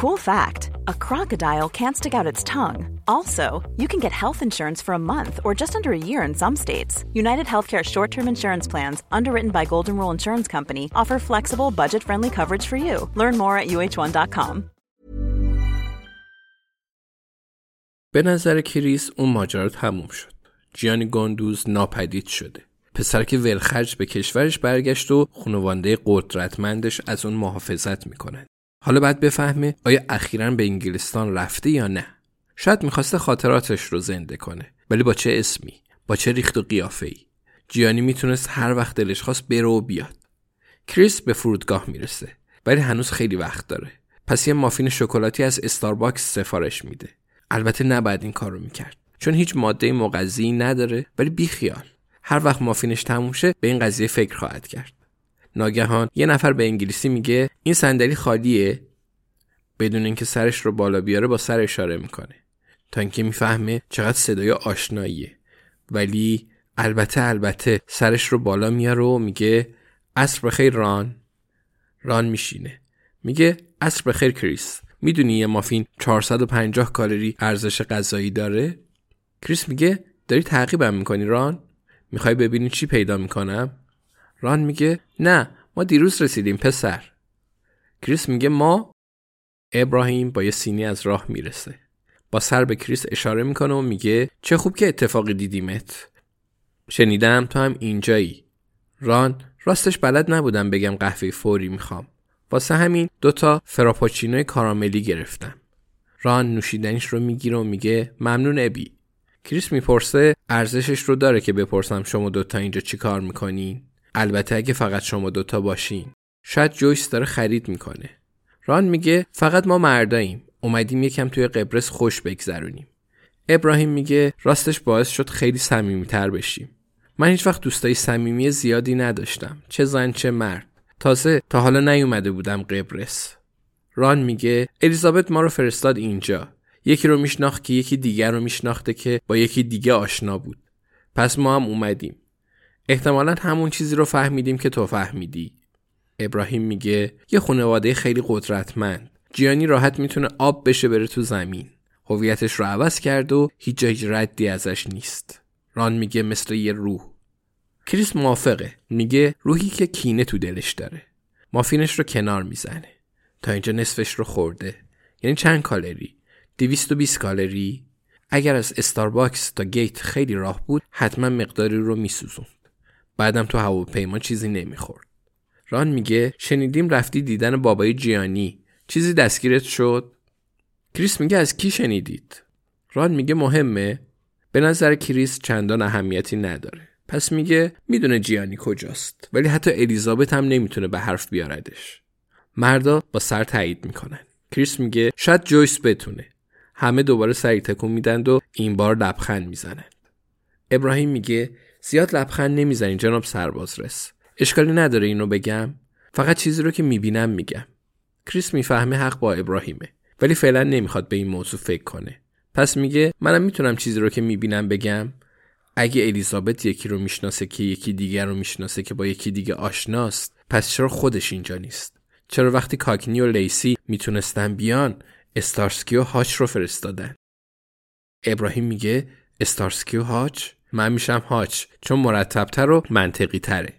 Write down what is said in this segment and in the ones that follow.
Cool fact a crocodile can't stick out its tongue. Also, you can get health insurance for a month or just under a year in some states. United Healthcare short term insurance plans, underwritten by Golden Rule Insurance Company, offer flexible, budget friendly coverage for you. Learn more at uh1.com. به نظر کریس اون ماجرا تموم شد. جیانی گاندوز ناپدید شده. پسر که ولخرج به کشورش برگشت و خانواده قدرتمندش از اون محافظت میکنن. حالا باید بفهمه آیا اخیرا به انگلستان رفته یا نه. شاید می‌خواسته خاطراتش رو زنده کنه. ولی با چه اسمی؟ با چه ریخت و قیافه ای جیانی می‌تونست هر وقت دلش خواست بره و بیاد. کریس به فرودگاه می‌رسه. ولی هنوز خیلی وقت داره. پس یه مافین شکلاتی از استارباکس سفارش میده. البته نباید این کار رو می‌کرد. چون هیچ ماده مغذی نداره ولی بیخیال. هر وقت مافینش تموم شه به این قضیه فکر خواهد کرد. ناگهان یه نفر به انگلیسی میگه این صندلی خالیه؟ بدون اینکه سرش رو بالا بیاره با سر اشاره می‌کنه. تا اینکه می‌فهمه چقدر صدای آشناییه. ولی البته البته سرش رو بالا میاره و میگه عصر بخیر ران. ران میشینه. میگه عصر بخیر کریس. می‌دونی یه مافین 450 کالری ارزش غذایی داره؟ کریس میگه داری تعقیبم می‌کنی ران؟ می‌خوای ببینی چی پیدا می‌کنم؟ ران میگه نه ما دیروز رسیدیم پسر. کریس میگه ما ابراهیم با یه سینی از راه می‌رسه. با سر به کریس اشاره می‌کنه و میگه چه خوب که اتفاقی دیدیمت. شنیدم تو هم اینجایی. ران راستش بلد نبودم بگم قهوه فوری می‌خوام. واسه همین دوتا فراپاچینوی کاراملی گرفتم. ران نوشیدنیش رو می‌گیره و میگه ممنون ابی. کریس می‌پرسه ارزشش رو داره که بپرسم شما دوتا اینجا چی کار می‌کنین؟ البته اگه فقط شما دوتا باشین. شاید جویس داره خرید می‌کنه. ران میگه فقط ما مرداییم. اومدیم یکم توی قبرس خوش بگذرونیم. ابراهیم میگه راستش باعث شد خیلی صمیمیتر بشیم. من هیچ وقت دوستای صمیمی زیادی نداشتم. چه زن چه مرد. تازه تا حالا نیومده بودم قبرس. ران میگه الیزابت ما رو فرستاد اینجا. یکی رو میشناخت که یکی دیگر رو میشناخته که با یکی دیگه آشنا بود. پس ما هم اومدیم. احتمالا همون چیزی رو فهمیدیم که تو فهمیدی. ابراهیم میگه یه خانواده خیلی قدرتمند. جیانی راحت می‌تونه آب بشه بره تو زمین. هویتش رو عوض کرد و هیچ جای ردی ازش نیست. ران میگه مثل یه روح. کریس موافقه. میگه روحی که کینه تو دلش داره. مافینش رو کنار می‌زنه. تا اینجا نصفش رو خورده. یعنی چند کالری؟ 220 کالری. اگر از Starbucks تا گیت خیلی راه بود حتما مقداری رو میسوزون بعدم تو هواپیما چیزی نمی‌خورد. ران میگه شنیدیم رفتی دیدن بابای جیانی. چیزی دستگیرت شد؟ کریس میگه از کی شنیدید؟ ران میگه مهمه. به نظر کریس چندان اهمیتی نداره. پس میگه می‌دونه جیانی کجاست. ولی حتی الیزابت هم نمی‌تونه به حرف بیاردش. مردا با سر تایید می‌کنن. کریس میگه شاید جویس بتونه. همه دوباره سری تکون میدند و این بار لبخند می‌زنند. ابراهیم میگه زیاد لبخند نمی‌زنی جناب سربازرس. اشکالی نداره اینو بگم. فقط چیزی رو که می‌بینم میگم. کریس می‌فهمه حق با ابراهیمه ولی فعلا نمی‌خواد به این موضوع فکر کنه. پس میگه منم می‌تونم چیزی رو که می‌بینم بگم. اگه الیزابت یکی رو می‌شناسه که یکی دیگر رو می‌شناسه که با یکی دیگه آشناست پس چرا خودش اینجا نیست؟ چرا وقتی کاکنی و لیسی می‌تونستن بیان استارسکی و هاچ رو فرستادن؟ ابراهیم میگه استارسکی و هاچ؟ من میشم هاچ چون مرتبتر و منطقی تره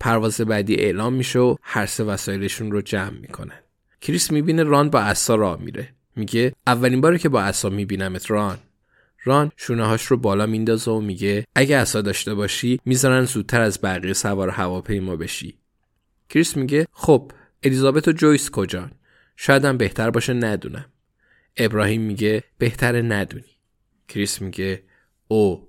پرواز بعدی اعلام میشه و هر سه وسایلشون رو جمع می‌کنن. کریس می‌بینه ران با عصا راه میره. میگه اولین باری که با عصا میبینمت ران. ران شونه هاش رو بالا میندازه و میگه اگه عصا داشته باشی می‌ذارن زودتر از بقیه سوار هواپیما بشی. کریس میگه خب الیزابت و جویس کجان؟ شایدم بهتر باشه ندونم. ابراهیم میگه بهتره ندونی. کریس میگه او